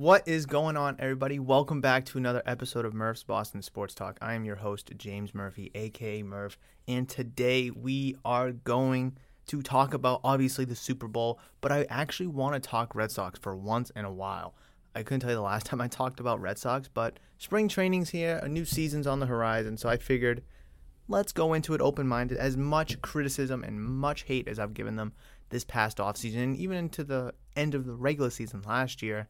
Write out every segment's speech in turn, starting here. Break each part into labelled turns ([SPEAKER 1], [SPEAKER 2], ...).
[SPEAKER 1] What is going on, everybody? Welcome back to another episode of Murph's Boston Sports Talk. I am your host, James Murphy, aka Murph, and today we are going to talk about obviously the Super Bowl, but I actually want to talk Red Sox for once in a while. I couldn't tell you the last time I talked about Red Sox, but spring training's here, a new season's on the horizon, so I figured let's go into it open minded. As much criticism and much hate as I've given them this past offseason, and even into the end of the regular season last year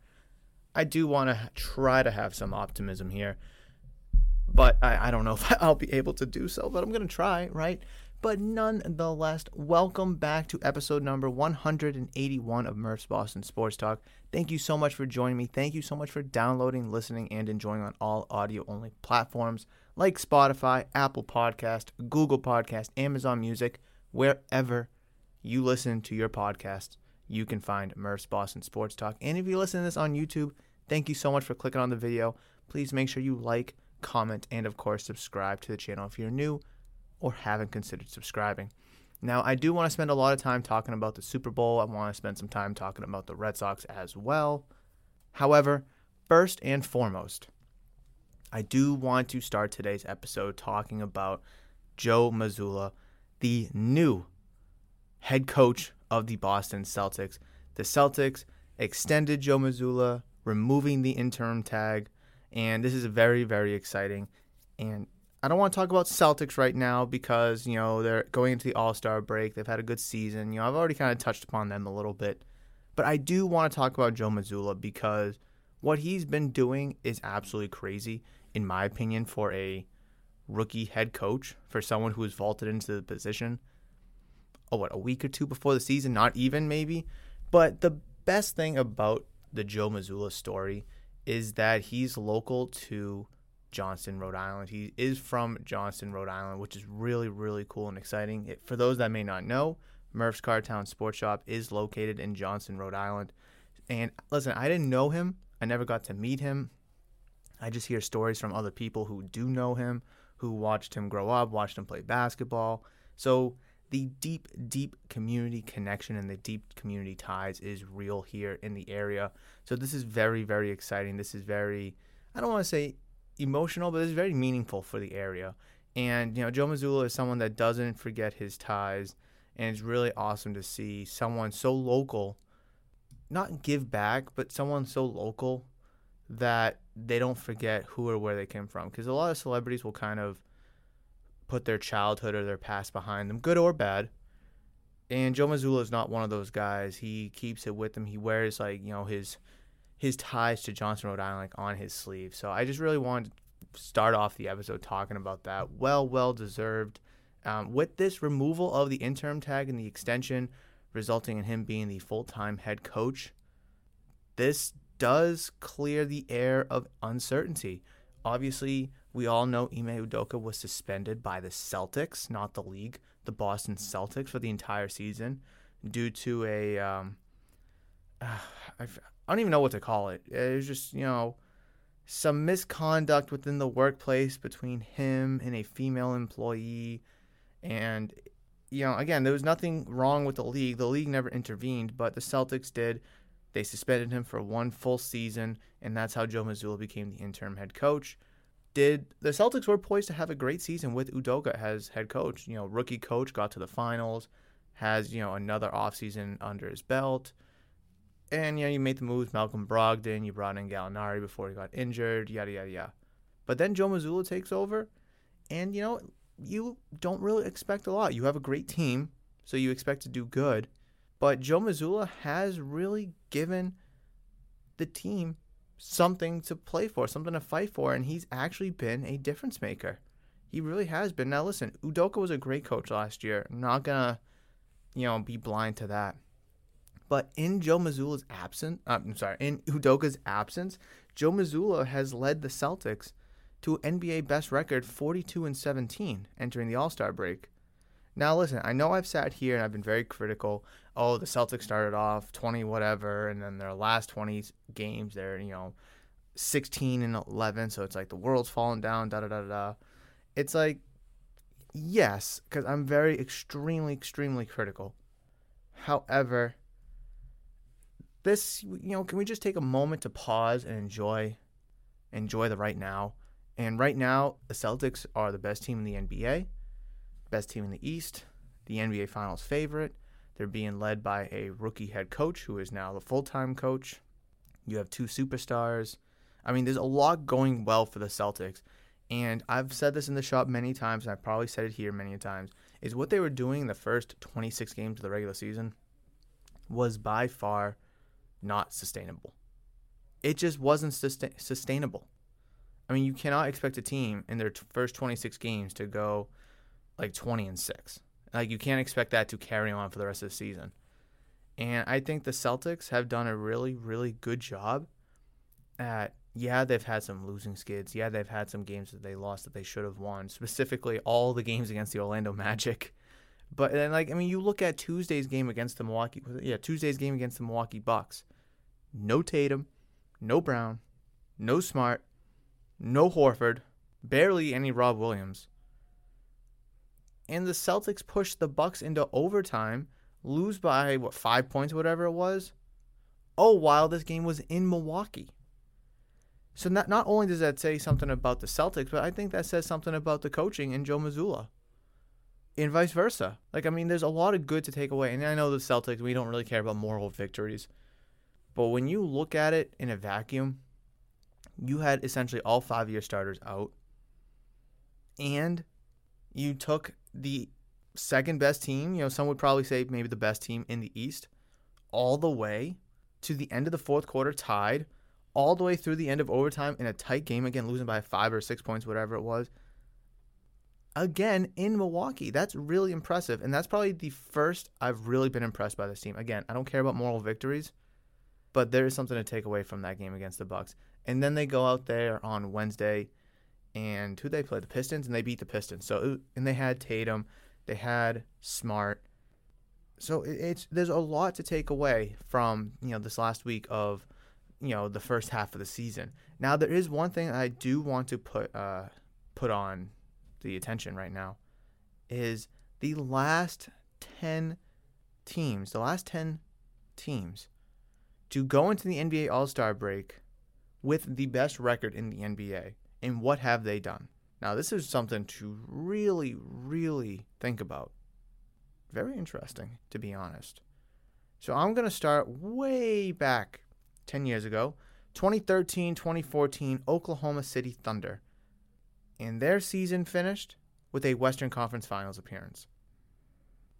[SPEAKER 1] I do want to try to have some optimism here, but I, I don't know if I'll be able to do so, but I'm going to try, right? But nonetheless, welcome back to episode number 181 of Murph's Boston Sports Talk. Thank you so much for joining me. Thank you so much for downloading, listening, and enjoying on all audio only platforms like Spotify, Apple Podcast, Google Podcast, Amazon Music, wherever you listen to your podcasts you can find Murph's Boston Sports Talk. And if you listen to this on YouTube, thank you so much for clicking on the video. Please make sure you like, comment, and of course, subscribe to the channel if you're new or haven't considered subscribing. Now, I do want to spend a lot of time talking about the Super Bowl. I want to spend some time talking about the Red Sox as well. However, first and foremost, I do want to start today's episode talking about Joe Mazzulla, the new head coach of the Boston Celtics. The Celtics extended Joe Mazzulla, removing the interim tag, and this is very, very exciting. And I don't want to talk about Celtics right now because, you know, they're going into the All Star break. They've had a good season. You know, I've already kind of touched upon them a little bit. But I do want to talk about Joe Mazzulla because what he's been doing is absolutely crazy, in my opinion, for a rookie head coach, for someone who has vaulted into the position oh, what, a week or two before the season, not even maybe. But the best thing about the Joe Mazzulla story is that he's local to Johnston, Rhode Island. He is from Johnston, Rhode Island, which is really, really cool and exciting. It, for those that may not know, Murph's Cardtown Sports Shop is located in Johnston, Rhode Island. And listen, I didn't know him. I never got to meet him. I just hear stories from other people who do know him, who watched him grow up, watched him play basketball. So the deep, deep community connection and the deep community ties is real here in the area. So this is very, very exciting. This is very, I don't want to say emotional, but it's very meaningful for the area. And, you know, Joe Mazzulla is someone that doesn't forget his ties. And it's really awesome to see someone so local not give back, but someone so local that they don't forget who or where they came from. Because a lot of celebrities will kind of put their childhood or their past behind them, good or bad. And Joe Mazzulla is not one of those guys. He keeps it with him. He wears like you know his his ties to Johnston, Rhode Island, like on his sleeve. So I just really wanted to start off the episode talking about that. Well, well deserved. Um, with this removal of the interim tag and the extension, resulting in him being the full time head coach, this does clear the air of uncertainty. Obviously, we all know Ime Udoka was suspended by the Celtics, not the league, the Boston Celtics for the entire season due to a um, I don't even know what to call it. It was just, you know, some misconduct within the workplace between him and a female employee. And, you know, again, there was nothing wrong with the league. The league never intervened, but the Celtics did. They suspended him for one full season, and that's how Joe Mazzulla became the interim head coach did the Celtics were poised to have a great season with Udoka as head coach. You know, rookie coach got to the finals, has you know another offseason under his belt, and you know you made the moves Malcolm Brogdon, you brought in Gallinari before he got injured, yada yada yada. But then Joe Mazzulla takes over, and you know you don't really expect a lot. You have a great team, so you expect to do good, but Joe Mazzulla has really given the team something to play for, something to fight for, and he's actually been a difference maker. He really has been. Now listen, Udoka was a great coach last year. I'm not gonna, you know, be blind to that. But in Joe Mazzulla's absence, uh, I'm sorry, in Udoka's absence, Joe Mazzulla has led the Celtics to NBA best record 42 and 17 entering the All Star break. Now, listen, I know I've sat here and I've been very critical. Oh, the Celtics started off 20 whatever, and then their last 20 games, they're, you know, 16 and 11. So it's like the world's falling down, da da da da. It's like, yes, because I'm very extremely, extremely critical. However, this, you know, can we just take a moment to pause and enjoy, enjoy the right now? And right now, the Celtics are the best team in the NBA, best team in the East, the NBA Finals favorite. They're being led by a rookie head coach who is now the full time coach. You have two superstars. I mean, there's a lot going well for the Celtics. And I've said this in the shop many times, and I've probably said it here many times, is what they were doing in the first 26 games of the regular season was by far not sustainable. It just wasn't sustain- sustainable. I mean, you cannot expect a team in their t- first 26 games to go like 20 and 6. Like you can't expect that to carry on for the rest of the season. And I think the Celtics have done a really really good job at yeah, they've had some losing skids. Yeah, they've had some games that they lost that they should have won. Specifically, all the games against the Orlando Magic. But then, like, I mean, you look at Tuesday's game against the Milwaukee, yeah, Tuesday's game against the Milwaukee Bucks. No Tatum, no Brown, no Smart, no Horford, barely any Rob Williams. And the Celtics push the Bucks into overtime, lose by what five points, whatever it was. Oh, while this game was in Milwaukee. So not not only does that say something about the Celtics, but I think that says something about the coaching in Joe Mazzulla. And vice versa. Like I mean, there's a lot of good to take away. And I know the Celtics, we don't really care about moral victories. But when you look at it in a vacuum, you had essentially all five your starters out. And you took the second best team, you know, some would probably say maybe the best team in the East, all the way to the end of the fourth quarter tied all the way through the end of overtime in a tight game, again, losing by five or six points, whatever it was. Again, in Milwaukee. That's really impressive. And that's probably the first I've really been impressed by this team. Again, I don't care about moral victories, but there is something to take away from that game against the Bucks. And then they go out there on Wednesday and who they play? The Pistons, and they beat the Pistons. So and they had Tatum, they had Smart. So it's there's a lot to take away from you know this last week of you know the first half of the season. Now there is one thing I do want to put uh, put on the attention right now is the last 10 teams, the last 10 teams to go into the NBA All-Star break with the best record in the NBA. And what have they done? Now this is something to really really think about. Very interesting to be honest. So I'm going to start way back 10 years ago, 2013 2014 Oklahoma City Thunder. And their season finished with a Western Conference Finals appearance.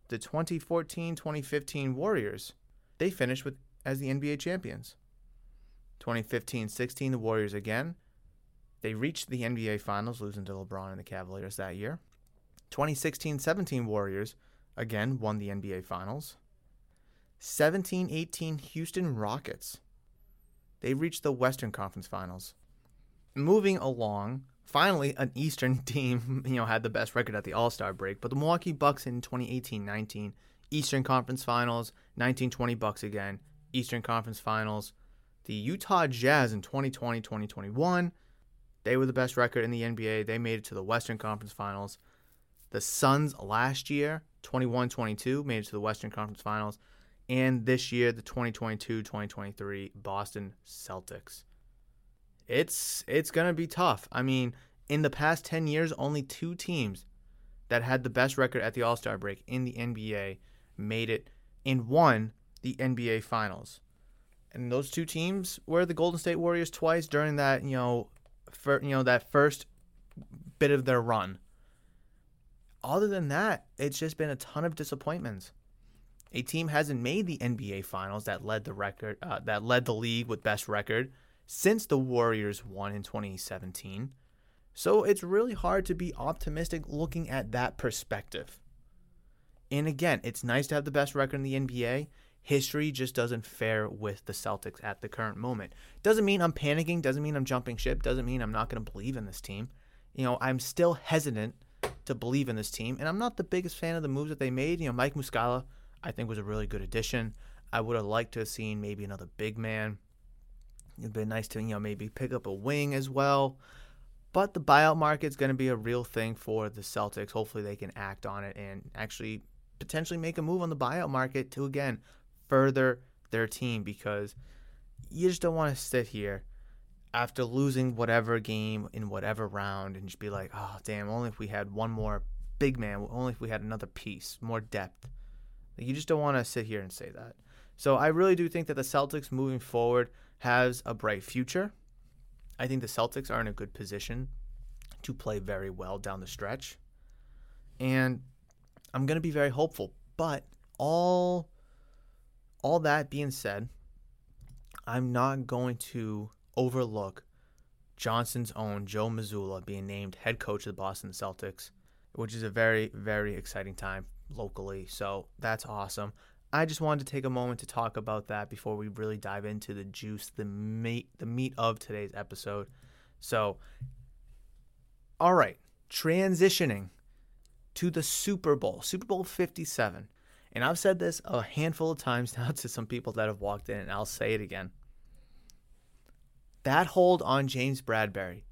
[SPEAKER 1] The 2014 2015 Warriors, they finished with as the NBA champions. 2015 16, the Warriors again. They reached the NBA Finals, losing to LeBron and the Cavaliers that year. 2016 17 Warriors again won the NBA Finals. 17 18 Houston Rockets they reached the Western Conference Finals. Moving along, finally, an Eastern team, you know, had the best record at the All Star break. But the Milwaukee Bucks in 2018-19, Eastern Conference Finals, 1920 Bucks again, Eastern Conference Finals. The Utah Jazz in 2020-2021, they were the best record in the NBA. They made it to the Western Conference Finals. The Suns last year, 21-22, made it to the Western Conference Finals and this year the 2022-2023 Boston Celtics. It's it's going to be tough. I mean, in the past 10 years only two teams that had the best record at the All-Star break in the NBA made it and won the NBA finals. And those two teams were the Golden State Warriors twice during that, you know, for, you know that first bit of their run. Other than that, it's just been a ton of disappointments. A team hasn't made the NBA Finals that led the record uh, that led the league with best record since the Warriors won in 2017. So it's really hard to be optimistic looking at that perspective. And again, it's nice to have the best record in the NBA. History just doesn't fare with the Celtics at the current moment. Doesn't mean I'm panicking, doesn't mean I'm jumping ship, doesn't mean I'm not going to believe in this team. You know, I'm still hesitant to believe in this team, and I'm not the biggest fan of the moves that they made. You know, Mike Muscala, I think was a really good addition. I would have liked to have seen maybe another big man. It'd been nice to, you know, maybe pick up a wing as well. But the buyout market is going to be a real thing for the Celtics. Hopefully, they can act on it and actually potentially make a move on the buyout market to again further their team because you just don't want to sit here after losing whatever game in whatever round and just be like, oh damn, only if we had one more big man, only if we had another piece, more depth. You just don't want to sit here and say that. So I really do think that the Celtics moving forward has a bright future. I think the Celtics are in a good position to play very well down the stretch. And I'm going to be very hopeful, but all all that being said, I'm not going to overlook Johnston's own Joe Mazzulla being named head coach of the Boston Celtics, which is a very very exciting time locally. So that's awesome. I just wanted to take a moment to talk about that before we really dive into the juice, the meat, the meat of today's episode. So, all right, transitioning to the Super Bowl, Super Bowl 57. And I've said this a handful of times now to some people that have walked in, and I'll say it again. That hold on James Bradberry.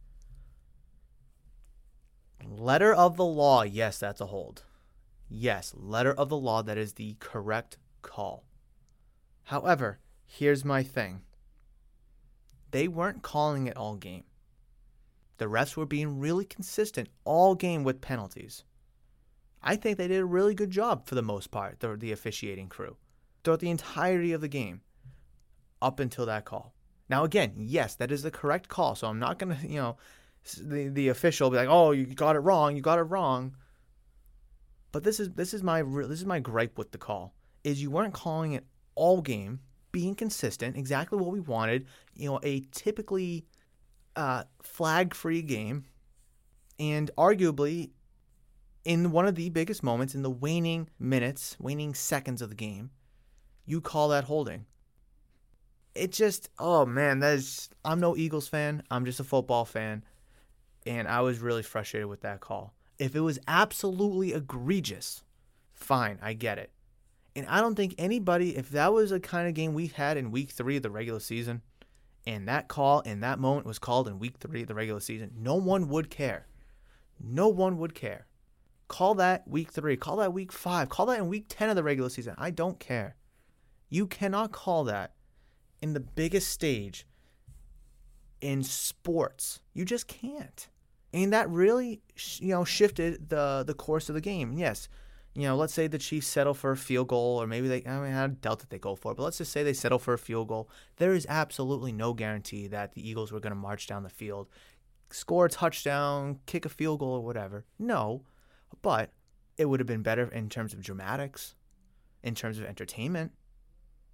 [SPEAKER 1] Letter of the law, yes, that's a hold. Yes, letter of the law, that is the correct call. However, here's my thing they weren't calling it all game. The refs were being really consistent all game with penalties. I think they did a really good job for the most part, the, the officiating crew, throughout the entirety of the game, up until that call. Now, again, yes, that is the correct call. So I'm not going to, you know, the, the official be like, oh, you got it wrong, you got it wrong. But this is this is my this is my gripe with the call is you weren't calling it all game, being consistent, exactly what we wanted. You know, a typically uh, flag-free game, and arguably in one of the biggest moments in the waning minutes, waning seconds of the game, you call that holding. It just, oh man, that is. I'm no Eagles fan. I'm just a football fan, and I was really frustrated with that call. If it was absolutely egregious, fine, I get it. And I don't think anybody, if that was a kind of game we had in week three of the regular season, and that call in that moment was called in week three of the regular season, no one would care. No one would care. Call that week three, call that week five, call that in week 10 of the regular season. I don't care. You cannot call that in the biggest stage in sports. You just can't. And that really, you know, shifted the the course of the game. Yes, you know, let's say the Chiefs settle for a field goal, or maybe they, I mean, I doubt that they go for it, but let's just say they settle for a field goal. There is absolutely no guarantee that the Eagles were going to march down the field, score a touchdown, kick a field goal, or whatever. No, but it would have been better in terms of dramatics, in terms of entertainment,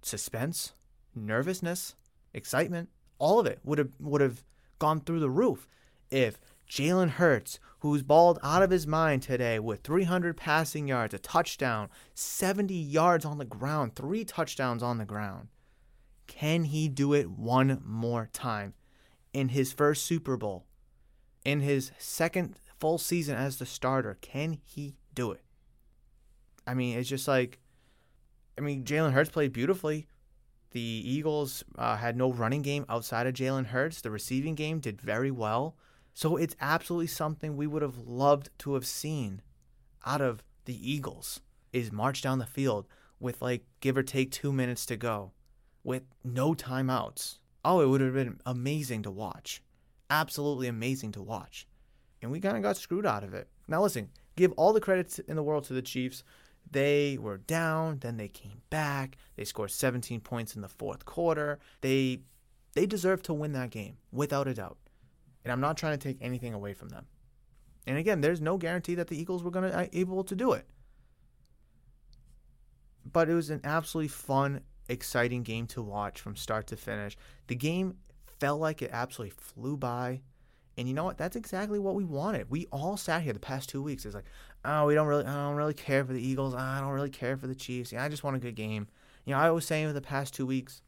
[SPEAKER 1] suspense, nervousness, excitement. All of it would have would have gone through the roof if Jalen Hurts, who's balled out of his mind today with 300 passing yards, a touchdown, 70 yards on the ground, three touchdowns on the ground. Can he do it one more time in his first Super Bowl? In his second full season as the starter, can he do it? I mean, it's just like, I mean, Jalen Hurts played beautifully. The Eagles uh, had no running game outside of Jalen Hurts. The receiving game did very well. So it's absolutely something we would have loved to have seen out of the Eagles is march down the field with like give or take 2 minutes to go with no timeouts. Oh, it would have been amazing to watch. Absolutely amazing to watch. And we kind of got screwed out of it. Now listen, give all the credits in the world to the Chiefs. They were down, then they came back. They scored 17 points in the fourth quarter. They they deserve to win that game without a doubt. And I'm not trying to take anything away from them. And again, there's no guarantee that the Eagles were going to uh, able to do it. But it was an absolutely fun, exciting game to watch from start to finish. The game felt like it absolutely flew by. And you know what? That's exactly what we wanted. We all sat here the past two weeks. It's like, oh, we don't really, I don't really care for the Eagles. I don't really care for the Chiefs. Yeah, I just want a good game. You know, I was saying for the past two weeks,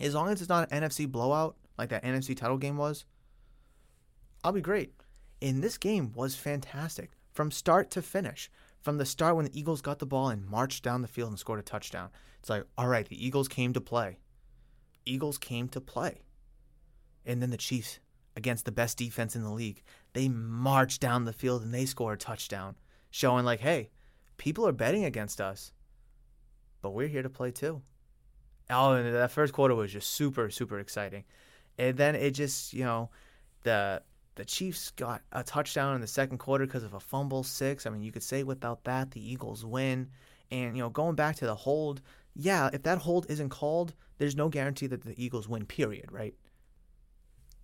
[SPEAKER 1] as long as it's not an NFC blowout like that NFC title game was, I'll be great. And this game was fantastic from start to finish. From the start, when the Eagles got the ball and marched down the field and scored a touchdown, it's like, all right, the Eagles came to play. Eagles came to play. And then the Chiefs, against the best defense in the league, they march down the field and they score a touchdown, showing like, hey, people are betting against us, but we're here to play too. Oh, and that first quarter was just super, super exciting. And then it just, you know, the the Chiefs got a touchdown in the second quarter because of a fumble six. I mean, you could say without that, the Eagles win. And, you know, going back to the hold, yeah, if that hold isn't called, there's no guarantee that the Eagles win, period, right?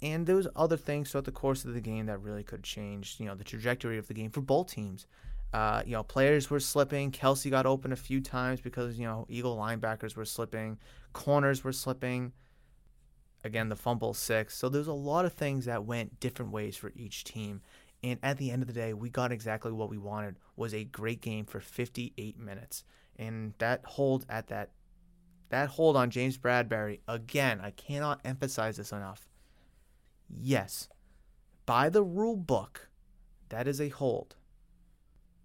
[SPEAKER 1] And there was other things throughout the course of the game that really could change, you know, the trajectory of the game for both teams. Uh, you know, players were slipping. Kelce got open a few times because, you know, Eagle linebackers were slipping. Corners were slipping. Again, the fumble six. So there's a lot of things that went different ways for each team. And at the end of the day, we got exactly what we wanted was a great game for 58 minutes. And that hold at that that hold on James Bradberry, again, I cannot emphasize this enough. Yes, by the rule book, that is a hold.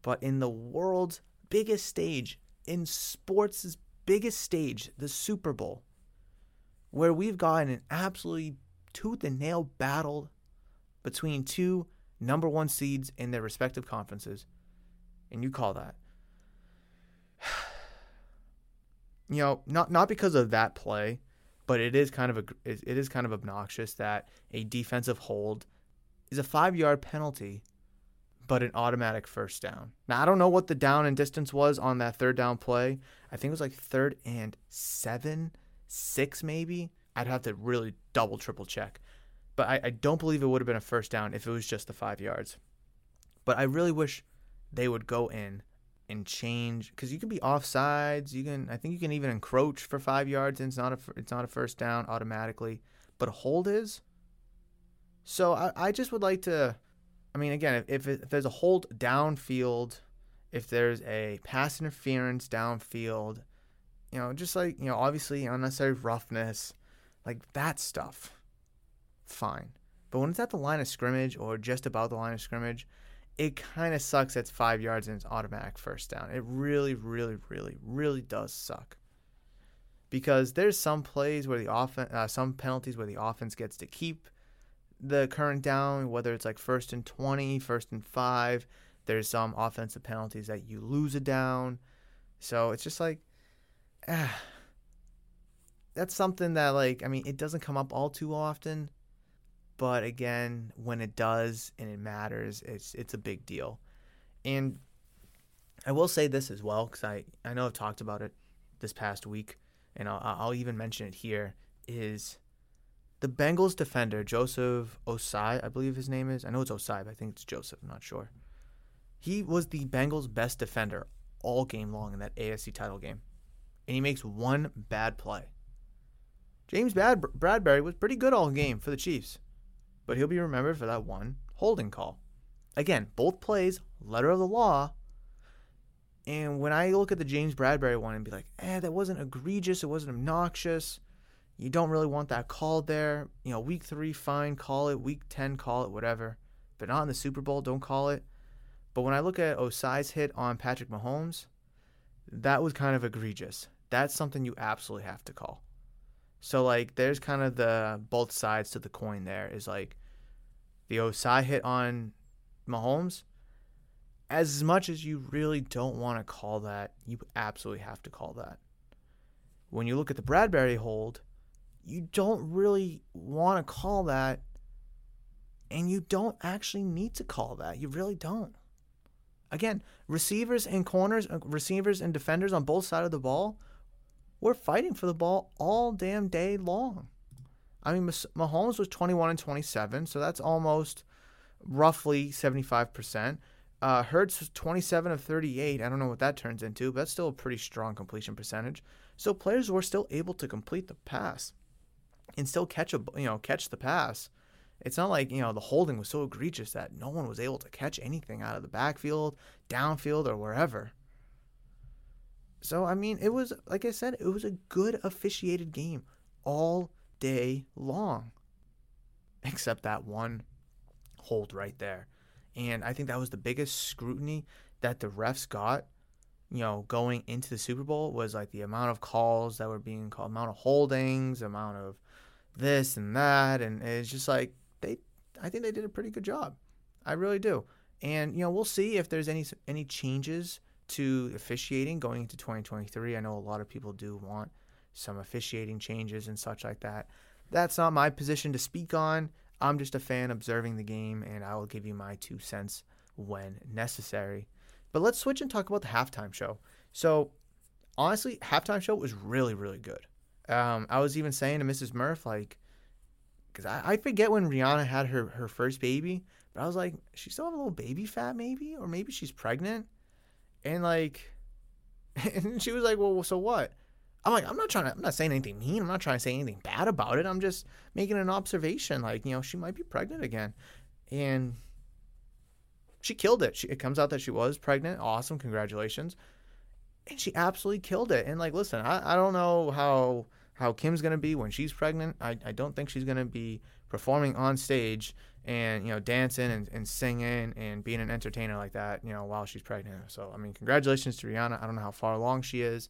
[SPEAKER 1] But in the world's biggest stage, in sports' biggest stage, the Super Bowl, where we've got an absolutely tooth and nail battle between two number one seeds in their respective conferences, and you call that. You know, not not because of that play, but it is kind of a it is kind of obnoxious that a defensive hold is a five yard penalty, but an automatic first down. Now I don't know what the down and distance was on that third down play. I think it was like third and seven, six maybe. I'd have to really double triple check, but I, I don't believe it would have been a first down if it was just the five yards. But I really wish they would go in and change because you can be offsides. You can, I think, you can even encroach for five yards, and it's not a it's not a first down automatically, but a hold is. So I, I just would like to, I mean, again, if, if there's a hold downfield, if there's a pass interference downfield, you know, just like you know, obviously unnecessary roughness, like that stuff, fine. But when it's at the line of scrimmage or just about the line of scrimmage, it kind of sucks it's five yards and it's automatic first down. It really, really, really, really does suck. Because there's some plays where the offense, uh, some penalties where the offense gets to keep the current down, whether it's like first and 20, first and five. There's some offensive penalties that you lose a down. So it's just like, ah, that's something that, like, I mean, it doesn't come up all too often but again, when it does and it matters, it's it's a big deal. And I will say this as well because I I know I've talked about it this past week, and I'll, I'll even mention it here. Is the Bengals defender Joseph Ossai, I believe his name is. I know it's Ossai, but I think it's Joseph. I'm not sure. He was the Bengals' best defender all game long in that AFC title game, and he makes one bad play. James Bad- Bradberry was pretty good all game for the Chiefs but he'll be remembered for that one holding call. Again, both plays, letter of the law. And when I look at the James Bradberry one and be like, eh, that wasn't egregious, it wasn't obnoxious. You don't really want that call there. You know, week three, fine, call it. Week 10, call it, whatever. But not in the Super Bowl, don't call it. But when I look at Ossai's hit on Patrick Mahomes, that was kind of egregious. That's something you absolutely have to call. So like there's kind of the both sides to the coin there is like the Ossai hit on Mahomes. As much as you really don't want to call that, you absolutely have to call that. When you look at the Bradberry hold, you don't really want to call that and you don't actually need to call that. You really don't. Again, receivers and corners, uh, receivers and defenders on both sides of the ball we're fighting for the ball all damn day long. I mean, Mahomes was 21 and 27, so that's almost roughly 75%. Uh, Hurts was 27 of 38. I don't know what that turns into, but that's still a pretty strong completion percentage. So players were still able to complete the pass. and still catch a you know catch the pass. It's not like you know the holding was so egregious that no one was able to catch anything out of the backfield, downfield, or wherever. So I mean, it was like I said, it was a good officiated game all day long, except that one hold right there. And I think that was the biggest scrutiny that the refs got, you know, going into the Super Bowl was like the amount of calls that were being called, amount of holdings, amount of this and that, and it's just like they. I think they did a pretty good job. I really do. And you know, we'll see if there's any any changes to officiating going into 2023. I know a lot of people do want some officiating changes and such like that. That's not my position to speak on. I'm just a fan observing the game, and I will give you my two cents when necessary. But let's switch and talk about the halftime show. So, honestly, halftime show was really, really good. Um, I was even saying to Mrs. Murph, like, because I, I forget when Rihanna had her, her first baby, but I was like, she still have a little baby fat, maybe? Or maybe she's pregnant? And, like, and she was like, well, so what? I'm like, I'm not trying to, I'm not saying anything mean. I'm not trying to say anything bad about it. I'm just making an observation. Like, you know, she might be pregnant again. And she killed it. She, it comes out that she was pregnant. Awesome. Congratulations. And she absolutely killed it. And like, listen, I, I don't know how, how Kim's going to be when she's pregnant. I, I don't think she's going to be performing on stage and, you know, dancing and, and singing and being an entertainer like that, you know, while she's pregnant. So, I mean, congratulations to Rihanna. I don't know how far along she is,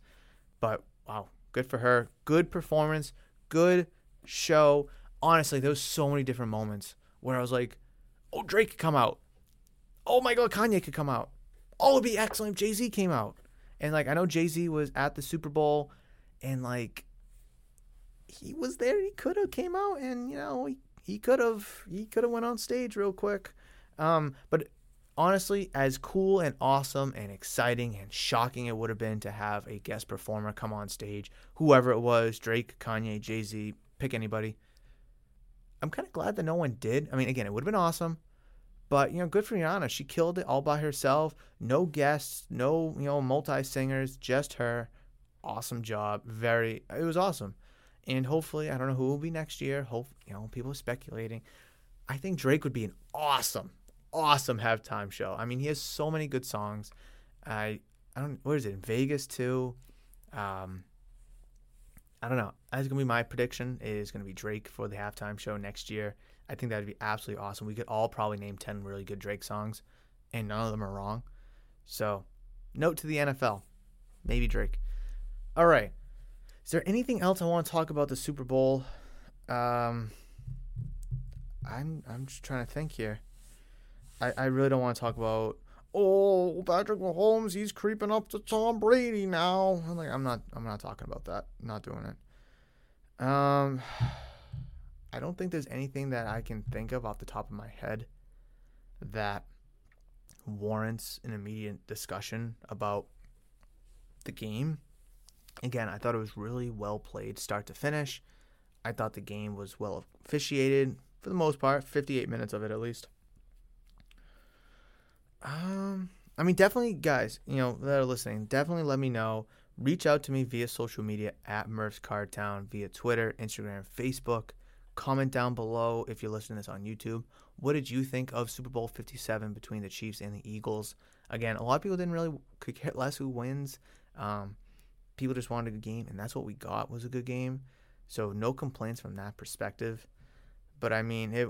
[SPEAKER 1] but wow, good for her. Good performance, good show. Honestly, there was so many different moments where I was like, oh, Drake could come out. Oh my God, Kanye could come out. Oh, it'd be excellent if Jay Z came out. And like, I know Jay Z was at the Super Bowl and like, he was there. He could have came out and, you know, he, he could have, he could have went on stage real quick. Um, but honestly, as cool and awesome and exciting and shocking it would have been to have a guest performer come on stage, whoever it was Drake, Kanye, Jay Z, pick anybody. I'm kind of glad that no one did. I mean, again, it would have been awesome. But, you know, good for Rihanna. She killed it all by herself. No guests, no, you know, multi singers, just her. Awesome job. Very, it was awesome. And hopefully, I don't know who will be next year. Hope, you know, people are speculating. I think Drake would be an awesome, awesome halftime show. I mean, he has so many good songs. I I don't where is it in Vegas too. Um, I don't know. That's gonna be my prediction. Is gonna be Drake for the halftime show next year. I think that'd be absolutely awesome. We could all probably name ten really good Drake songs, and none of them are wrong. So, note to the NFL, maybe Drake. All right. Is there anything else I want to talk about the Super Bowl? Um, I'm I'm just trying to think here. I, I really don't want to talk about oh Patrick Mahomes he's creeping up to Tom Brady now. I'm like I'm not I'm not talking about that. I'm not doing it. Um I don't think there's anything that I can think of off the top of my head that warrants an immediate discussion about the game. Again, I thought it was really well played start to finish. I thought the game was well officiated for the most part, 58 minutes of it at least. Um, I mean, definitely, guys, you know that are listening, definitely let me know. Reach out to me via social media at Murph's Cardtown, via Twitter, Instagram, Facebook. Comment down below if you're listening to this on YouTube. What did you think of Super Bowl 57 between the Chiefs and the Eagles? Again, a lot of people didn't really could care less who wins. Um, people just wanted a good game, and that's what we got was a good game. So no complaints from that perspective. But I mean, it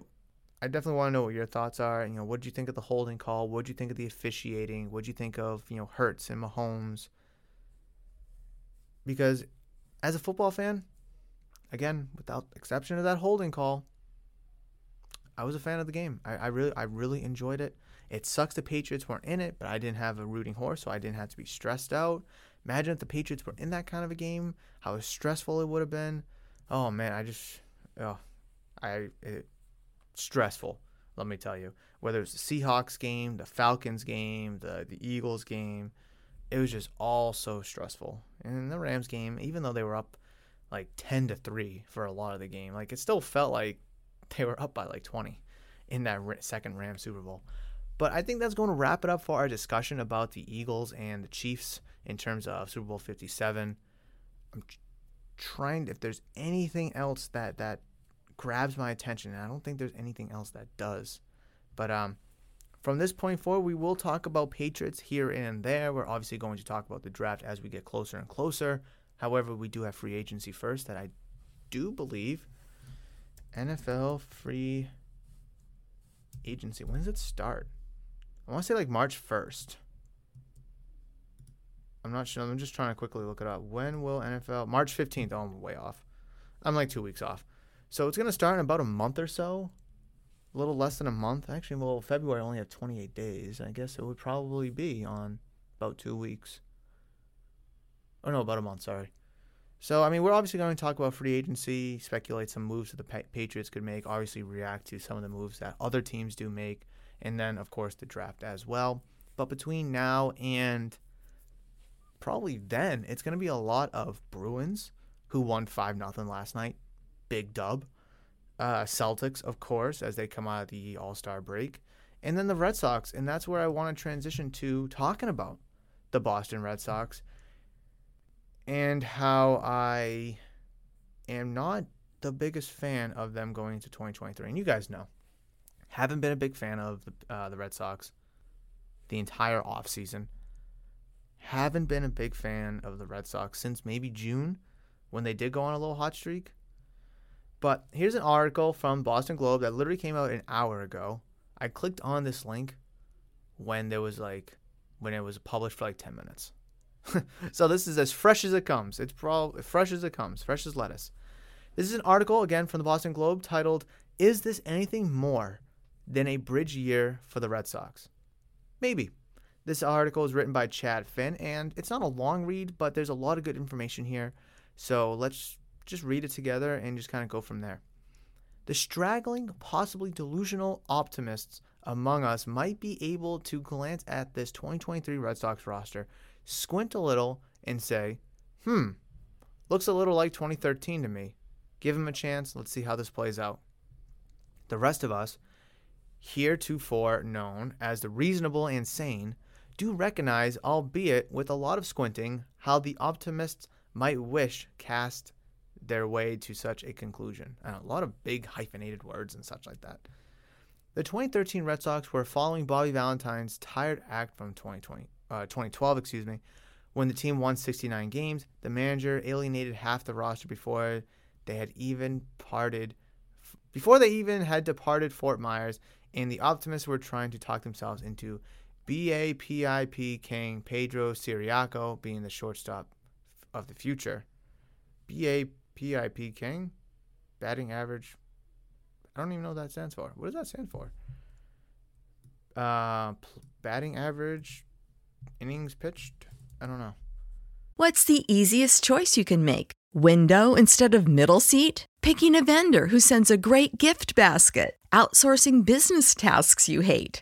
[SPEAKER 1] I definitely want to know what your thoughts are. You know, what did you think of the holding call? What did you think of the officiating? What did you think of you know Hurts and Mahomes? Because as a football fan, again, without exception of that holding call, I was a fan of the game. I, I really I really enjoyed it. It sucks the Patriots weren't in it, but I didn't have a rooting horse, so I didn't have to be stressed out. Imagine if the Patriots were in that kind of a game, how stressful it would have been. Oh man, I just oh, I it, stressful. Let me tell you, whether it's the Seahawks game, the Falcons game, the the Eagles game, it was just all so stressful. And the Rams game, even though they were up like ten to three for a lot of the game, like it still felt like they were up by like twenty in that second Rams Super Bowl. But I think that's going to wrap it up for our discussion about the Eagles and the Chiefs in terms of Super Bowl 57. I'm trying if there's anything else that that grabs my attention, and I don't think there's anything else that does. But um, from this point forward, we will talk about Patriots here and there. We're obviously going to talk about the draft as we get closer and closer. However, we do have free agency first that I do believe NFL free agency. When does it start? I want to say like March 1st. I'm not sure. I'm just trying to quickly look it up. When will NFL? March 15th. Oh, I'm way off. I'm like two weeks off. So it's going to start in about a month or so. A little less than a month. Actually, well, February only had 28 days. I guess it would probably be on about two weeks. Oh, no, about a month, sorry. So, I mean, we're obviously going to talk about free agency, speculate some moves that the pa- Patriots could make, obviously react to some of the moves that other teams do make, and then, of course, the draft as well. But between now and probably then, it's going to be a lot of Bruins, who won 5 0 last night. Big dub. Uh, Celtics, of course, as they come out of the All Star break. And then the Red Sox. And that's where I want to transition to talking about the Boston Red Sox and how I am not the biggest fan of them going into 2023. And you guys know, haven't been a big fan of the, uh, the Red Sox the entire offseason. Haven't been a big fan of the Red Sox since maybe June when they did go on a little hot streak. But here's an article from Boston Globe that literally came out an hour ago. I clicked on this link when there was like when it was published for like 10 minutes. so this is as fresh as it comes. It's probably fresh as it comes, fresh as lettuce. This is an article again from the Boston Globe titled "Is this anything more than a bridge year for the Red Sox?" Maybe. This article is written by Chad Finn and it's not a long read, but there's a lot of good information here. So let's just read it together and just kind of go from there. The straggling, possibly delusional optimists among us might be able to glance at this 2023 Red Sox roster squint a little, and say, hmm, looks a little like 2013 to me. Give him a chance. Let's see how this plays out. The rest of us, heretofore known as the reasonable and sane, do recognize, albeit with a lot of squinting, how the optimists might wish cast their way to such a conclusion. And a lot of big hyphenated words and such like that. The 2013 Red Sox were following Bobby Valentine's tired act from 2020, uh, 2012, excuse me, when the team won 69 games. The manager alienated half the roster before they had even parted, before they even had departed Fort Myers, and the optimists were trying to talk themselves into BABIP King Pedro Ciriaco being the shortstop of the future. BABIP King, batting average. I don't even know what that stands for. What does that stand for? Uh, batting average innings pitched? I don't know.
[SPEAKER 2] What's the easiest choice you can make? Window instead of middle seat? Picking a vendor who sends a great gift basket? Outsourcing business tasks you hate?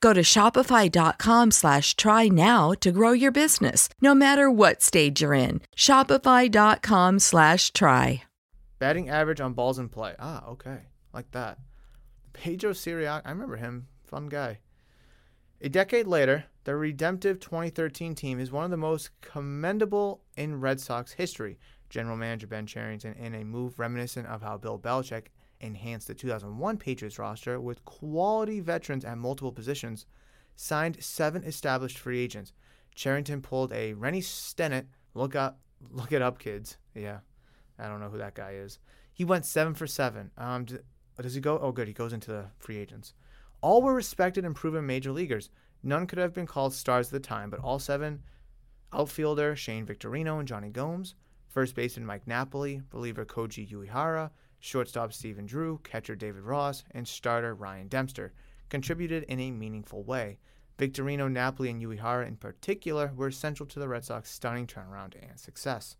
[SPEAKER 2] Go to shopify.com slash try now to grow your business, no matter what stage you're in. Shopify.com slash try.
[SPEAKER 1] Batting average on balls in play. Ah, okay. Like that. Pedro Ciriaco, I remember him. Fun guy. A decade later, the redemptive 2013 team is one of the most commendable in Red Sox history. General Manager Ben Cherington, in a move reminiscent of how Bill Belichick enhanced the 2001 Patriots roster with quality veterans at multiple positions, signed seven established free agents. Cherington pulled a Rennie Stennett. Look up, look it up, kids. Yeah, I don't know who that guy is. He went seven for seven. Um, does he go? Oh, good. He goes into the free agents. All were respected and proven major leaguers. None could have been called stars at the time, but all seven outfielder Shane Victorino and Jonny Gomes, first baseman Mike Napoli, reliever Koji Uehara, shortstop Stephen Drew, catcher David Ross, and starter Ryan Dempster contributed in a meaningful way. Victorino, Napoli, and Uehara in particular were essential to the Red Sox' stunning turnaround and success.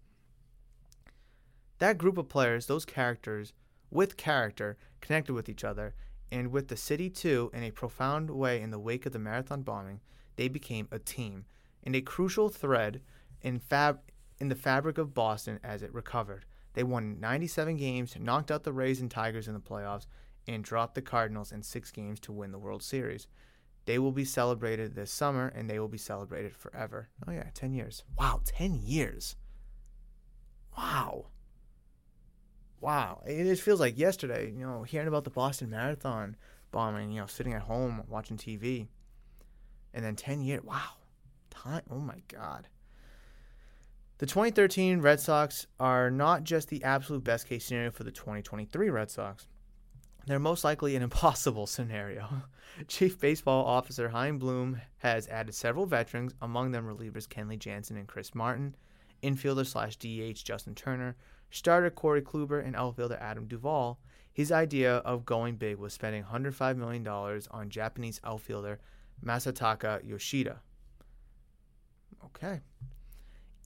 [SPEAKER 1] That group of players, those characters, with character, connected with each other, and with the city too, in a profound way in the wake of the marathon bombing, they became a team and a crucial thread in, fab- in the fabric of Boston as it recovered. They won 97 games, knocked out the Rays and Tigers in the playoffs, and dropped the Cardinals in six games to win the World Series. They will be celebrated this summer and they will be celebrated forever. Oh, yeah, 10 years. Wow, 10 years. Wow. Wow. It just feels like yesterday, you know, hearing about the Boston Marathon bombing, you know, sitting at home watching TV. And then 10 years. Wow. Time. Oh, my God. The 2013 Red Sox are not just the absolute best case scenario for the 2023 Red Sox. They're most likely an impossible scenario. Chief Baseball Officer Chaim Bloom has added several veterans, among them relievers Kenley Jansen and Chris Martin, infielder slash DH Justin Turner, starter Corey Kluber, and outfielder Adam Duvall. His idea of going big was spending $105 million on Japanese outfielder Masataka Yoshida. Okay.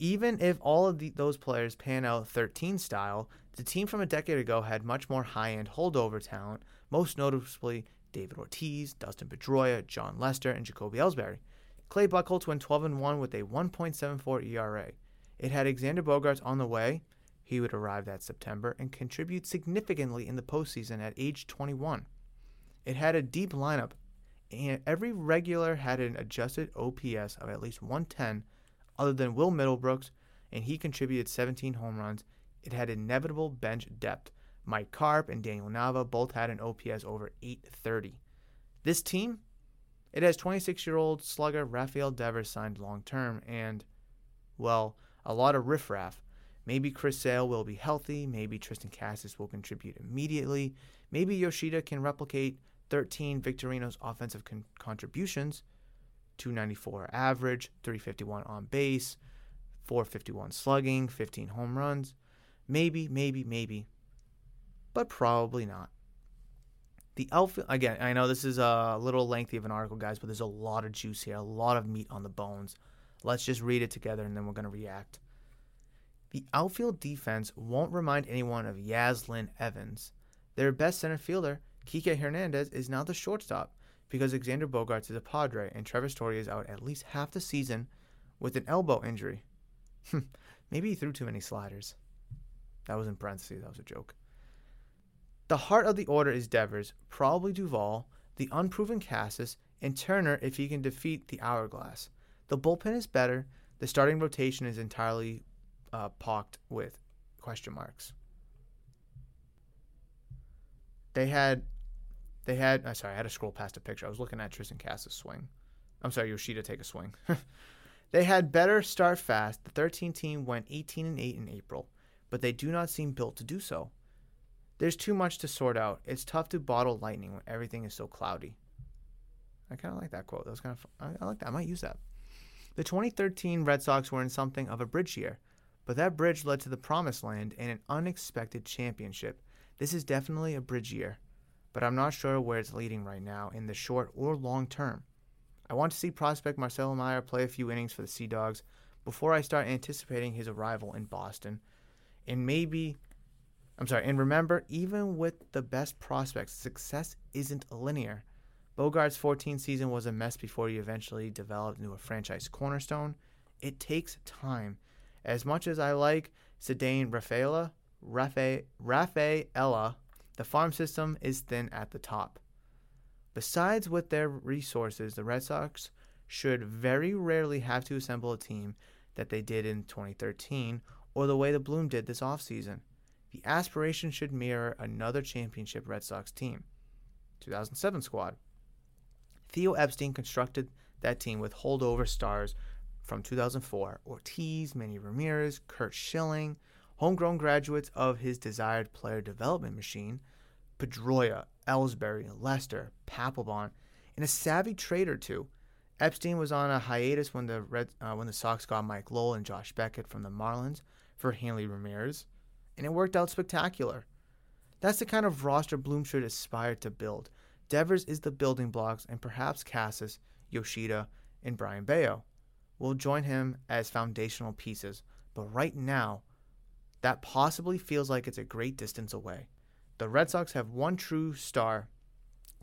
[SPEAKER 1] Even if all of the, those players pan out 13 style, the team from a decade ago had much more high end holdover talent, most noticeably David Ortiz, Dustin Pedroia, Jon Lester, and Jacoby Ellsbury. Clay Buchholz went 12 1 with a 1.74 ERA. It had Xander Bogaerts on the way. He would arrive that September and contribute significantly in the postseason at age 21. It had a deep lineup, and every regular had an adjusted OPS of at least 110 other than Will Middlebrooks, and he contributed 17 home runs. It had inevitable bench depth. Mike Carp and Daniel Nava both had an OPS over 830. This team, it has 26 year old slugger Rafael Devers signed long term, and, well, a lot of riffraff. Maybe Chris Sale will be healthy. Maybe Triston Casas will contribute immediately. Maybe Yoshida can replicate 13 Victorino's offensive con- contributions. 294 average, 351 on base, 451 slugging, 15 home runs. Maybe, maybe, maybe, but probably not. The outfield, again, I know this is a little lengthy of an article, guys, but there's a lot of juice here, a lot of meat on the bones. Let's just read it together and then we're going to react. The outfield defense won't remind anyone of Yaslin Evans. Their best center fielder, Kike Hernandez, is now the shortstop because Xander Bogaerts is a Padre and Trevor Story is out at least half the season with an elbow injury. Maybe he threw too many sliders. That was in parentheses, that was a joke. The heart of the order is Devers, probably Duvall, the unproven Casas, and Turner if he can defeat the Hourglass. The bullpen is better. The starting rotation is entirely uh, pocked with question marks. They had they had, uh, sorry, I had to scroll past a picture. I was looking at Triston Casas swing. I'm sorry, Yoshida take a swing. they had better start fast. The 13 team went 18 and 8 in April, but they do not seem built to do so. There's too much to sort out. It's tough to bottle lightning when everything is so cloudy. I kind of like that quote. That was kind of I, I like that. I might use that. The 2013 Red Sox were in something of a bridge year, but that bridge led to the promised land and an unexpected championship. This is definitely a bridge year but I'm not sure where it's leading right now in the short or long term. I want to see prospect Marcelo Meyer play a few innings for the Sea Dogs before I start anticipating his arrival in Boston. And maybe, I'm sorry, and remember, even with the best prospects, success isn't linear. Bogaerts' 14 season was a mess before he eventually developed into a franchise cornerstone. It takes time. As much as I like Ceddanne Rafaela, Rafa, Rafaela the farm system is thin at the top. Besides with their resources, the Red Sox should very rarely have to assemble a team that they did in 2013 or the way the Bloom did this offseason. The aspiration should mirror another championship Red Sox team, 2007 squad. Theo Epstein constructed that team with holdover stars from 2004 Ortiz, Manny Ramirez, Curt Schilling, homegrown graduates of his desired player development machine, Pedroia, Ellsbury, Lester, Papelbon, and a savvy trade or two. Epstein was on a hiatus when the Red, uh, when the Sox got Mike Lowell and Josh Beckett from the Marlins for Hanley Ramirez, and it worked out spectacular. That's the kind of roster Bloom should aspire to build. Devers is the building blocks, and perhaps Casas, Yoshida, and Brayan Bello will join him as foundational pieces. But right now, that possibly feels like it's a great distance away. The Red Sox have one true star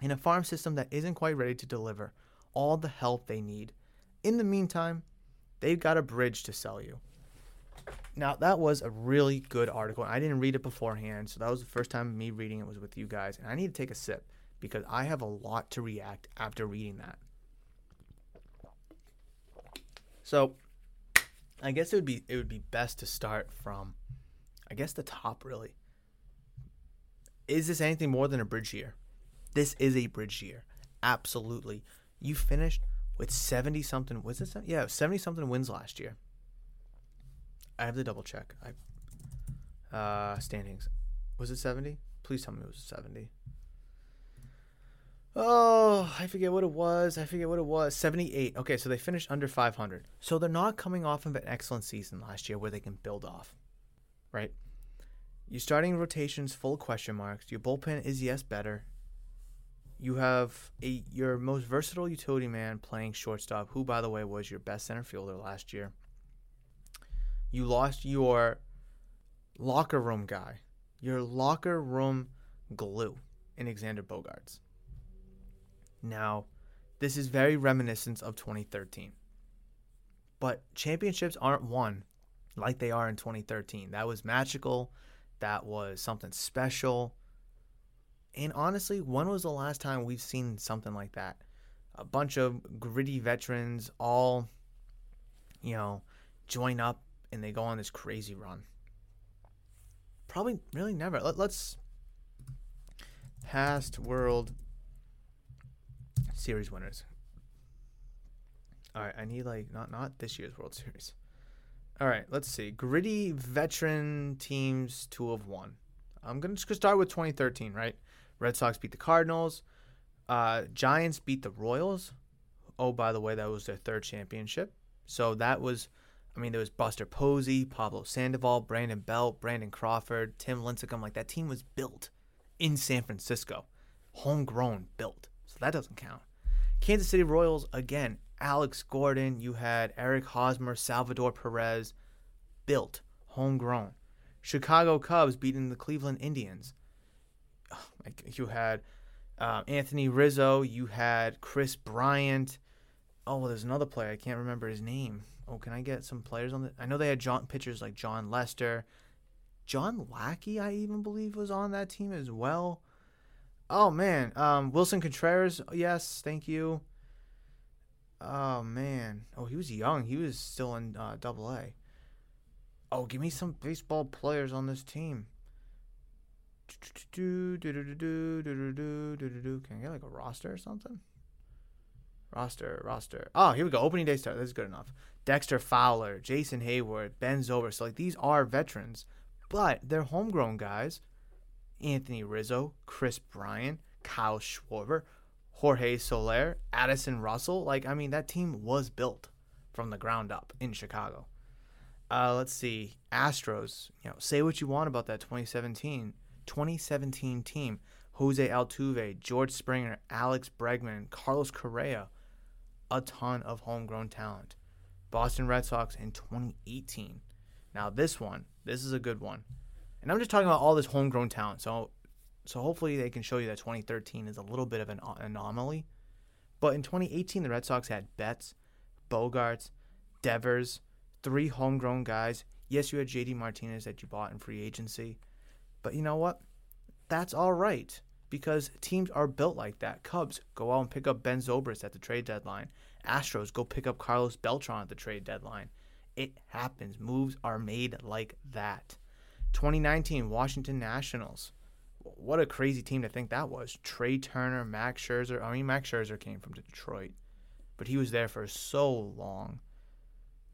[SPEAKER 1] in a farm system that isn't quite ready to deliver all the help they need. In the meantime, they've got a bridge to sell you. Now, that was a really good article. I didn't read it beforehand, so that was the first time me reading it was with you guys. And I need to take a sip because I have a lot to react after reading that. So, I guess it would be it would be best to start from I guess the top really. Is this anything more than a bridge year? This is a bridge year. Absolutely. You finished with 70 something was it yeah, 70 something wins last year. I have to double check. I uh standings. Was it 70? Please tell me it was 70. Oh, I forget what it was. I forget what it was. 78. Okay, so they finished under 500. So they're not coming off of an excellent season last year where they can build off, right? Your starting rotations full question marks. Your bullpen is yes better. You have a your most versatile utility man playing shortstop, who by the way was your best center fielder last year. You lost your locker room guy, your locker room glue in Xander Bogaerts. Now, this is very reminiscent of 2013. But championships aren't won like they are in 2013. That was magical. That was something special. And honestly, when was the last time we've seen something like that? A bunch of gritty veterans all, you know, join up and they go on this crazy run. Probably really never. Let, us past world series winners. All right, I need like not not this year's World Series. All right, let's see. Gritty veteran teams two of one. I'm gonna just start with 2013, right? Red Sox beat the Cardinals. Uh, Giants beat the Royals. Oh, by the way, that was their third championship. So that was, I mean, there was Buster Posey, Pablo Sandoval, Brandon Belt, Brandon Crawford, Tim Lincecum. Like that team was built in San Francisco, homegrown, built. So that doesn't count. Kansas City Royals again. Alex Gordon. You had Eric Hosmer, Salvador Perez, built, homegrown. Chicago Cubs beating the Cleveland Indians. you had uh, Anthony Rizzo. You had Kris Bryant. Oh, well, there's another player. I can't remember his name. Oh, can I get some players on the? I know they had John pitchers like Jon Lester, John Lackey. I even believe was on that team as well. Oh man, um, Willson Contreras. Yes, thank you. Oh man. Oh, he was young. He was still in uh, Double A. Oh, give me some baseball players on this team. Can I get like a roster or something? Roster, roster. Oh, here we go. Opening day start. This is good enough. Dexter Fowler, Jason Heyward, Ben Zobrist. So like these are veterans, but they're homegrown guys Anthony Rizzo, Kris Bryant, Kyle Schwarber, Jorge Soler, Addison Russell. Like, I mean, that team was built from the ground up in Chicago. Uh, let's see. Astros, you know, say what you want about that 2017 2017 team. Jose Altuve, George Springer, Alex Bregman, Carlos Correa, a ton of homegrown talent. Boston Red Sox in 2018. Now this one, this is a good one. And I'm just talking about all this homegrown talent. So, so hopefully they can show you that 2013 is a little bit of an anomaly. But in 2018, the Red Sox had Betts, Bogaerts, Devers, three homegrown guys. Yes, you had JD Martinez that you bought in free agency. But you know what? That's all right because teams are built like that. Cubs go out and pick up Ben Zobrist at the trade deadline. Astros go pick up Carlos Beltran at the trade deadline. It happens. Moves are made like that. 2019 Washington Nationals. What a crazy team to think that was. Trea Turner, Max Scherzer. I mean, Max Scherzer came from Detroit, but he was there for so long.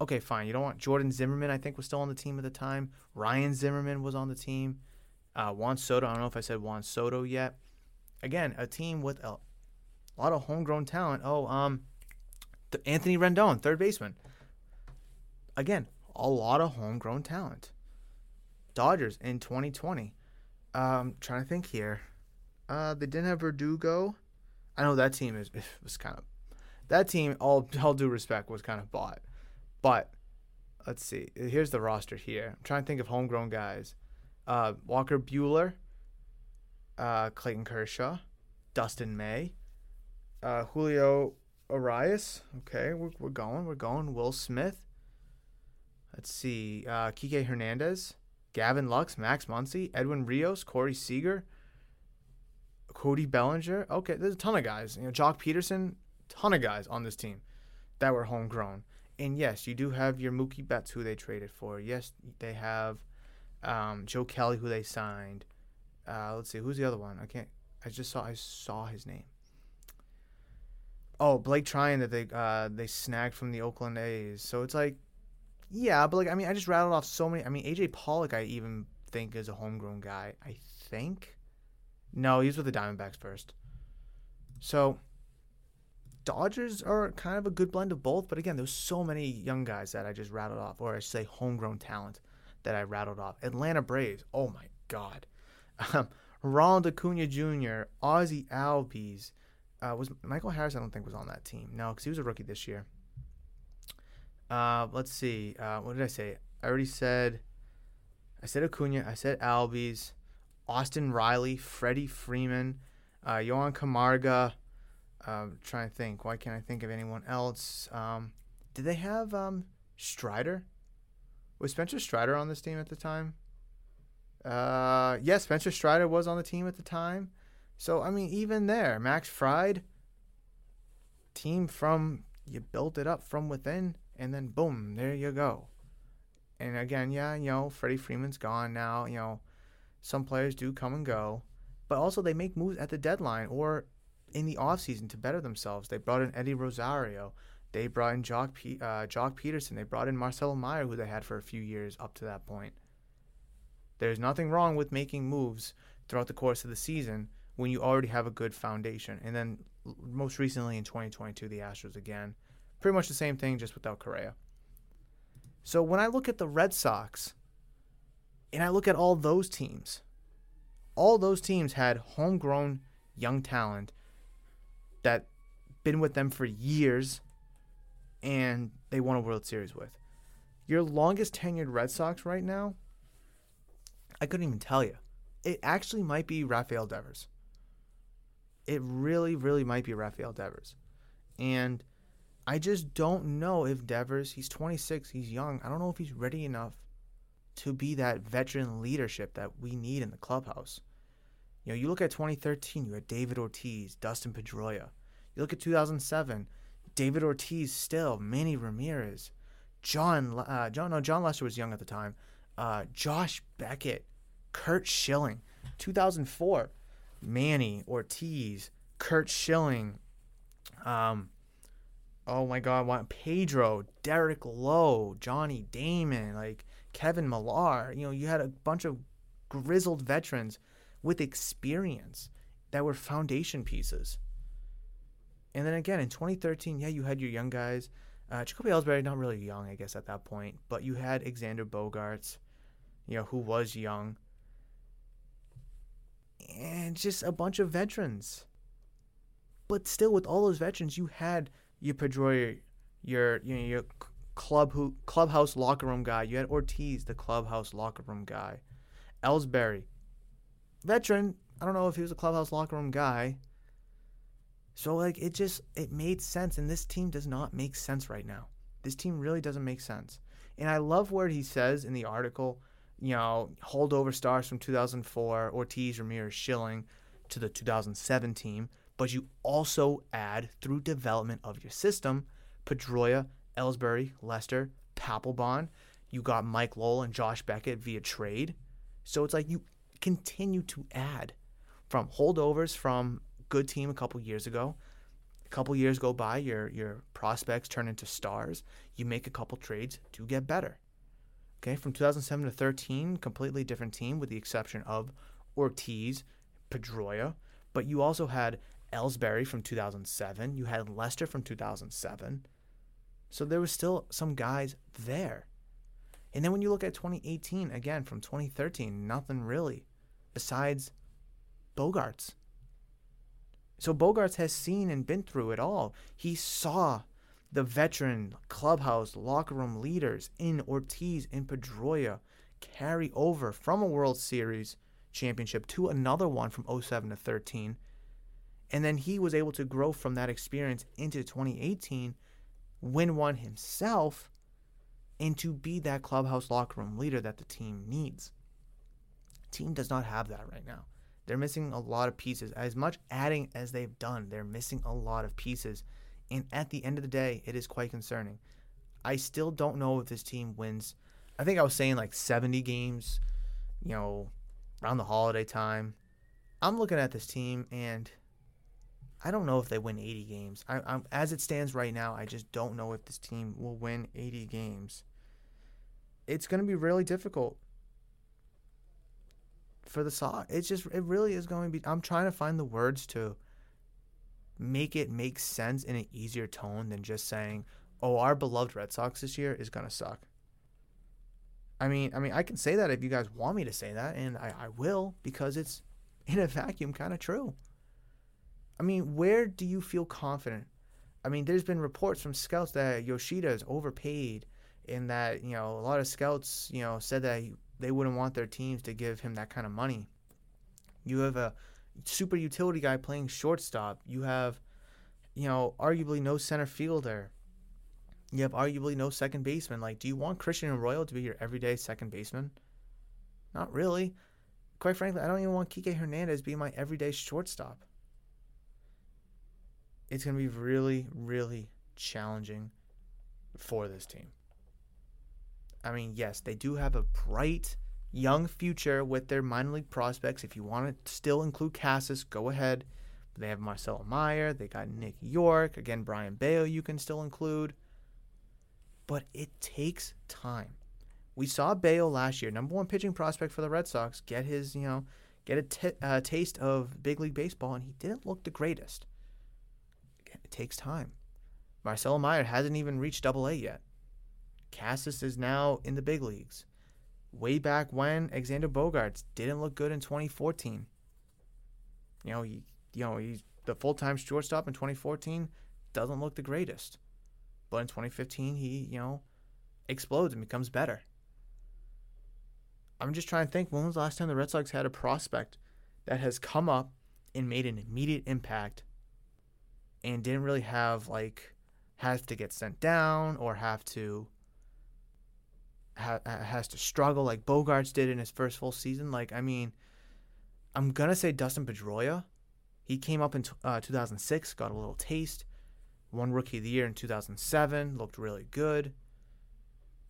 [SPEAKER 1] Okay, fine. You don't want Jordan Zimmermann. I think, was still on the team at the time. Ryan Zimmerman was on the team. Uh, Juan Soto. I don't know if I said Juan Soto yet. Again, a team with a, lot of homegrown talent. Oh, um, Anthony Rendon, third baseman. Again, a lot of homegrown talent. Dodgers in 2020. Um, trying to think here. Uh, they didn't have Verdugo. I know that team is was kind of that team. All all due respect was kind of bought, but let's see. Here's the roster here. I'm trying to think of homegrown guys. Uh, Walker Buehler, uh, Clayton Kershaw, Dustin May, uh, Julio Urias. Okay, we're, we're going. We're going. Will Smith. Let's see. Uh, Kike Hernandez, Gavin Lux, Max Muncy, Edwin Rios, Corey Seager, Cody Bellinger. Okay, there's a ton of guys. You know, Joc Pederson, ton of guys on this team that were homegrown. And yes, you do have your Mookie Betts, who they traded for. Yes, they have um, Joe Kelly, who they signed. Uh, let's see, who's the other one? I can't. I just saw. I saw his name. Oh, Blake Treinen that they uh, they snagged from the Oakland A's. So it's like, yeah, but like I mean, I just rattled off so many. I mean, AJ Pollock, I even think is a homegrown guy. I think. No, he's with the Diamondbacks first. So Dodgers are kind of a good blend of both, but again, there's so many young guys that I just rattled off, or I say homegrown talent that I rattled off. Atlanta Braves, oh my God. Um, Ronald Acuna Jr., Ozzie Albies. Uh, was Michael Harris? I don't think was on that team. No, because he was a rookie this year. Uh, let's see. Uh, what did I say? I already said. I said Acuna. I said Albies, Austin Riley, Freddie Freeman, uh, Johan Camargo. Um, trying to think. Why can't I think of anyone else? Um, did they have um, Strider? Was Spencer Strider on this team at the time? Uh, yes, yeah, Spencer Strider was on the team at the time. So I mean, even there, Max Fried, team from you built it up from within, and then boom, there you go. And again, yeah, you know, Freddie Freeman's gone now. You know, some players do come and go, but also they make moves at the deadline or in the offseason to better themselves. They brought in Eddie Rosario. They brought in Joc, P- uh, Joc Pederson. They brought in Marcelo Meyer, who they had for a few years up to that point. There's nothing wrong with making moves throughout the course of the season when you already have a good foundation. And then most recently in 2022, the Astros again. Pretty much the same thing, just without Correa. So when I look at the Red Sox and I look at all those teams, all those teams had homegrown young talent that been with them for years and they won a World Series with. Your longest tenured Red Sox right now, I couldn't even tell you. It actually might be Rafael Devers. It really, really might be Rafael Devers. And I just don't know if Devers, he's 26, he's young. I don't know if he's ready enough to be that veteran leadership that we need in the clubhouse. You know, you look at 2013, you had David Ortiz, Dustin Pedroia. You look at 2007, David Ortiz still, Manny Ramirez, John, uh, John, no, Jon Lester was young at the time, uh, Josh Beckett, Curt Schilling. 2004, Manny Ortiz, Curt Schilling, um, oh my God, what, Pedro, Derek Lowe, Johnny Damon, like Kevin Millar. You know, you had a bunch of grizzled veterans with experience that were foundation pieces. And then again in 2013, yeah, you had your young guys. Uh, Jacoby Ellsbury, not really young, I guess, at that point, but you had Xander Bogaerts, you know, who was young, and just a bunch of veterans. But still, with all those veterans, you had your Pedroia, your you know your club who clubhouse locker room guy. You had Ortiz, the clubhouse locker room guy. Ellsbury, veteran. I don't know if he was a clubhouse locker room guy. So like it just it made sense and this team does not make sense right now. This team really doesn't make sense. And I love where he says in the article, you know, holdover stars from 2004, Ortiz, Ramirez, Schilling to the 2007 team, but you also add through development of your system, Pedroia, Ellsbury, Lester, Papelbon. You got Mike Lowell and Josh Beckett via trade. So it's like you continue to add from holdovers from good team a couple years ago. A couple years go by, your your prospects turn into stars. You make a couple trades to get better. Okay, from 2007 to 13, completely different team with the exception of Ortiz, Pedroia, but you also had Ellsbury from 2007. You had Lester from 2007. So there was still some guys there. And then when you look at 2018, again from 2013, nothing really. besides Bogaerts. So Bogaerts has seen and been through it all. He saw the veteran clubhouse locker room leaders in Ortiz and Pedroia carry over from a World Series championship to another one from 07 to 13. And then he was able to grow from that experience into 2018, win one himself, and to be that clubhouse locker room leader that the team needs. team does not have that right now. They're missing a lot of pieces. As much adding as they've done, they're missing a lot of pieces. And at the end of the day, it is quite concerning. I still don't know if this team wins. I think I was saying like 70 games, you know, around the holiday time. I'm looking at this team and I don't know if they win 80 games. I, I'm, as it stands right now, I just don't know if this team will win 80 games. It's going to be really difficult for the Sox. It's just it really is going to be. I'm trying to find the words to make it make sense in an easier tone than just saying, "Oh, our beloved Red Sox this year is going to suck." I mean, I mean, I can say that if you guys want me to say that, and I, I will because it's in a vacuum kind of true. I mean, where do you feel confident? I mean, there's been reports from scouts that Yoshida is overpaid, and that you know a lot of scouts, you know, said that they wouldn't want their teams to give him that kind of money. You have a super utility guy playing shortstop. You have, you know, arguably no center fielder. You have arguably no second baseman. Like, do you want Christian Arroyo to be your everyday second baseman? Not really. Quite frankly, I don't even want Kike Hernandez being my everyday shortstop. It's going to be really, really challenging for this team. I mean, yes, they do have a bright young future with their minor league prospects. If you want to still include Casas, go ahead. They have Marcelo Meyer. They got Nick Yorke. Again, Brayan Bello you can still include. But it takes time. We saw Bello last year, number one pitching prospect for the Red Sox, get his, you know, get a t- uh, taste of big league baseball, and he didn't look the greatest. It takes time. Marcelo Meyer hasn't even reached Double A yet. Casas is now in the big leagues. Way back when Xander Bogaerts didn't look good in 2014. You know, he, you know, he's the full-time shortstop in 2014 doesn't look the greatest. But in 2015, he, you know, explodes and becomes better. I'm just trying to think when was the last time the Red Sox had a prospect that has come up and made an immediate impact and didn't really have like have to get sent down or have to ha- has to struggle like Bogaerts did in his first full season. Like, I mean, I'm gonna say Dustin Pedroia. He came up in t- uh, 2006, got a little taste, won Rookie of the Year in 2007, looked really good,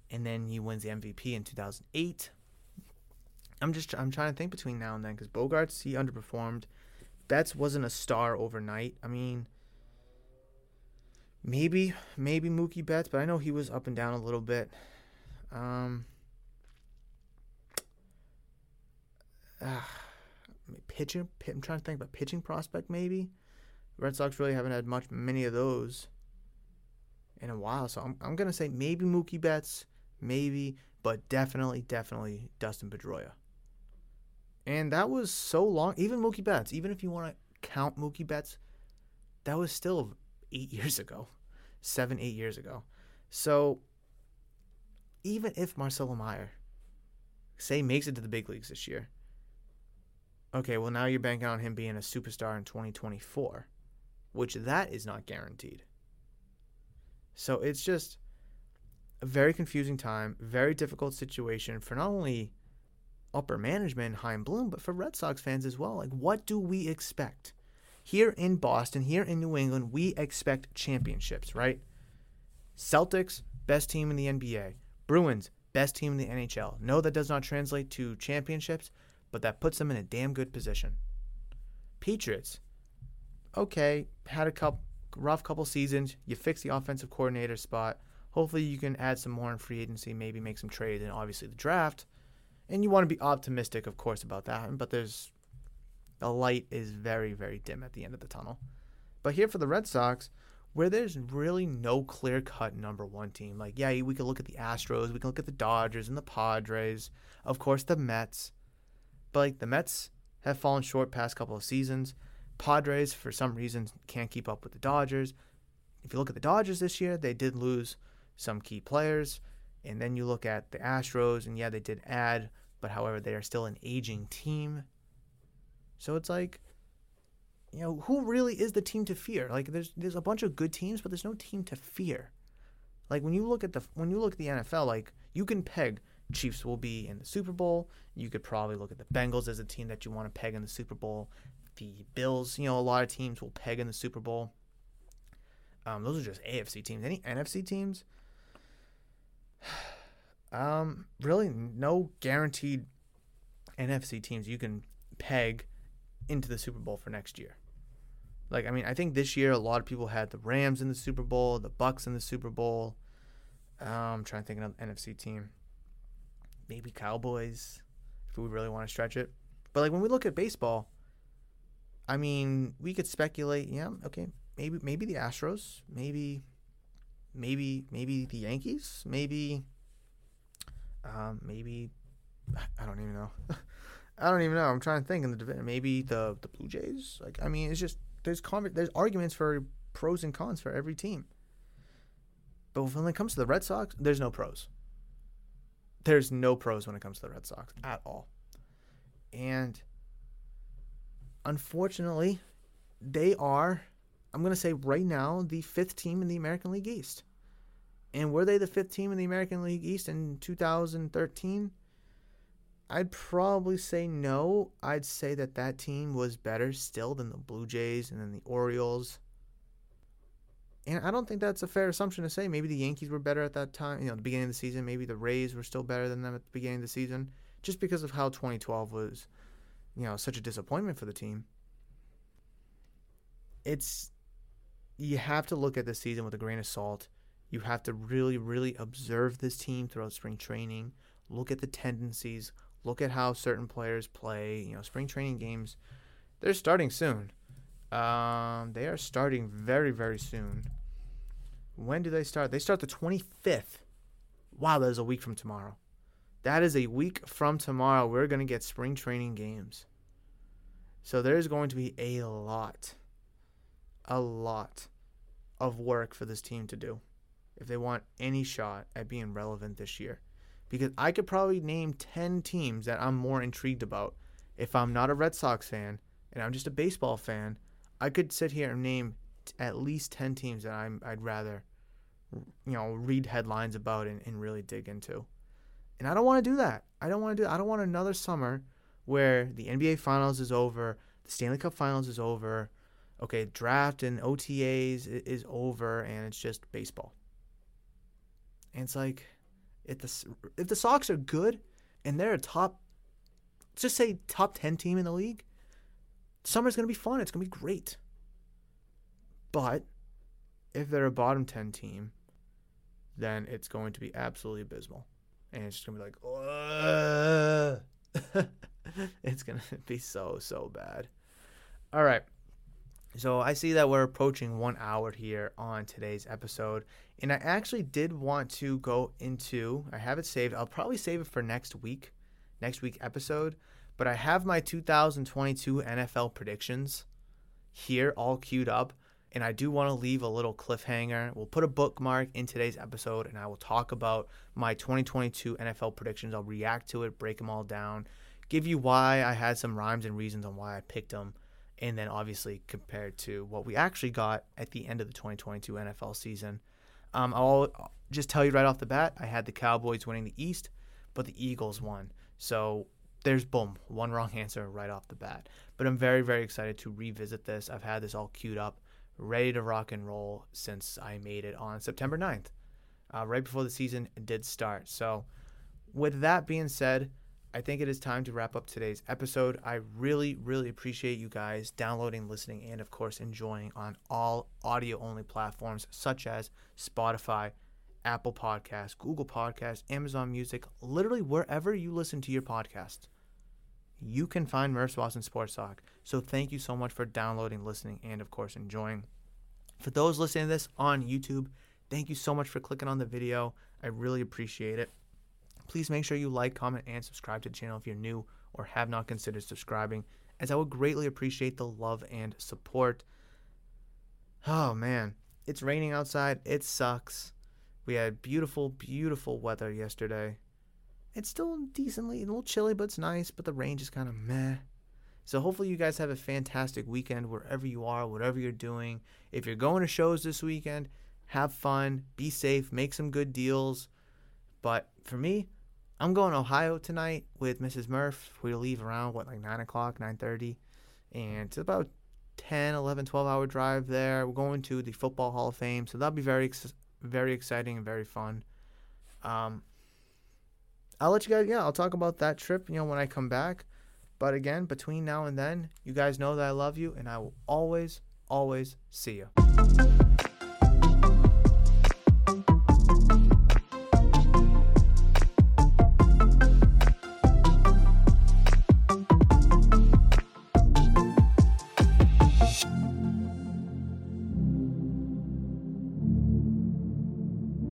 [SPEAKER 1] and then he wins the MVP in 2008. I'm just I'm trying to think between now and then because Bogaerts he underperformed. Betts wasn't a star overnight. I mean, maybe maybe Mookie Betts, but I know he was up and down a little bit. Um, uh, pitching. I'm trying to think about pitching prospect. Maybe Red Sox really haven't had much, many of those in a while. So I'm, I'm gonna say maybe Mookie Betts, maybe, but definitely, definitely Dustin Pedroia. And that was so long. Even Mookie Betts, even if you want to count Mookie Betts, that was still eight years ago, seven, eight years ago. So even if Marcelo Meyer, say, makes it to the big leagues this year, okay, well, now you're banking on him being a superstar in 2024, which that is not guaranteed. So it's just a very confusing time, very difficult situation for not only upper management, Chaim Bloom, but for Red Sox fans as well. Like, what do we expect? Here in Boston, here in New England, we expect championships, right? Celtics, best team in the NBA. Bruins, best team in the NHL. No, that does not translate to championships, but that puts them in a damn good position. Patriots, okay, had a couple rough couple seasons. You fix the offensive coordinator spot. Hopefully, you can add some more in free agency, maybe make some trades, and obviously the draft. And you want to be optimistic, of course, about that. But there's the light is very, very dim at the end of the tunnel. But here for the Red Sox, where there's really no clear cut number one team. Like, yeah, we could look at the Astros, we can look at the Dodgers and the Padres, of course, the Mets. But like the Mets have fallen short past couple of seasons. Padres, for some reason, can't keep up with the Dodgers. If you look at the Dodgers this year, they did lose some key players. And then you look at the Astros, and yeah, they did add, but however, they are still an aging team. So it's like, you know, who really is the team to fear? Like, there's there's a bunch of good teams, but there's no team to fear. Like when you look at the when you look at the NFL, like you can peg Chiefs will be in the Super Bowl. You could probably look at the Bengals as a team that you want to peg in the Super Bowl. The Bills, you know, a lot of teams will peg in the Super Bowl. Um, those are just AFC teams. Any NFC teams? Um, really, no guaranteed NFC teams you can peg into the Super Bowl for next year. Like, I mean, I think this year a lot of people had the Rams in the Super Bowl, the Bucs in the Super Bowl. Um, I'm trying to think of an NFC team. Maybe Cowboys, if we really want to stretch it. But like when we look at baseball, I mean, we could speculate. Yeah, okay, maybe maybe the Astros, maybe, maybe maybe the Yankees, maybe, um, maybe I don't even know. I don't even know. I'm trying to think in the. Maybe the the Blue Jays. Like I mean, it's just there's there's arguments for pros and cons for every team. But when it comes to the Red Sox, there's no pros. There's no pros when it comes to the Red Sox at all. And unfortunately, they are, I'm going to say right now, the fifth team in the American League East. And were they the fifth team in the American League East in 2013? I'd probably say no. I'd say that that team was better still than the Blue Jays and then the Orioles. And I don't think that's a fair assumption to say. Maybe the Yankees were better at that time, you know, the beginning of the season. Maybe the Rays were still better than them at the beginning of the season, just because of how 2012 was, you know, such a disappointment for the team. It's you have to look at the season with a grain of salt. You have to really, really observe this team throughout spring training. Look at the tendencies. Look at how certain players play. You know, spring training games, they're starting soon. Um, they are starting very, very soon. When do they start? They start the 25th. Wow, that is a week from tomorrow. That is a week from tomorrow. We're going to get spring training games. So there's going to be a lot, a lot of work for this team to do if they want any shot at being relevant this year. Because I could probably name 10 teams that I'm more intrigued about if I'm not a Red Sox fan and I'm just a baseball fan I could sit here and name t- at least 10 teams that I'm, I'd rather, you know, read headlines about and, and really dig into. And I don't want to do that. I don't want to do I don't want another summer where the NBA Finals is over, the Stanley Cup Finals is over, okay, draft and OTAs is over, and it's just baseball. And it's like, if the if the Sox are good and they're a top, just say top ten team in the league, summer's to be fun. It's to be great. But if they're a bottom 10 team, then it's going to be absolutely abysmal. And it's just to be like, it's to be so, so bad. All right. So I see that we're approaching one hour here on today's episode. And I actually did want to go into, I have it saved. I'll probably save it for next week, next week episode. But I have my 2022 NFL predictions here all queued up. And I do want to leave a little cliffhanger. We'll put a bookmark in today's episode and I will talk about my 2022 NFL predictions. I'll react to it, break them all down, give you why I had some rhymes and reasons on why I picked them. And then obviously compared to what we actually got at the end of the 2022 NFL season. Um, I'll just tell you right off the bat I had the Cowboys winning the East, but the Eagles won. So there's boom, one wrong answer right off the bat. But I'm very, very excited to revisit this. I've had this all queued up, ready to rock and roll since I made it on September 9th, uh, right before the season did start. So, with that being said, I think it is time to wrap up today's episode. I really, really appreciate you guys downloading, listening, and of course, enjoying on all audio only platforms such as Spotify, Apple Podcasts, Google Podcasts, Amazon Music, literally wherever you listen to your podcast you can find Murph's Boston Sports Talk. So thank you so much for downloading, listening, and of course enjoying. For those listening to this on YouTube, thank you so much for clicking on the video. I really appreciate it. Please make sure you like, comment, and subscribe to the channel if you're new or have not considered subscribing, as I would greatly appreciate the love and support. Oh man, it's raining outside. It sucks. We had beautiful, beautiful weather yesterday. It's still decently a little chilly, but it's nice. But the rain just kind of meh. So hopefully you guys have a fantastic weekend wherever you are, whatever you're doing. If you're going to shows this weekend, have fun, be safe, make some good deals. But for me, I'm going Ohio tonight with Mrs. Murph. We leave around what like nine o'clock, nine thirty, and it's about 10, 11, 12 hour drive there. We're going to the Football Hall of Fame, so that'll be very, very exciting and very fun. Um, I'll let you guys, yeah, I'll talk about that trip, you know, when I come back. But again, between now and then, you guys know that I love you, and I will always, always see you.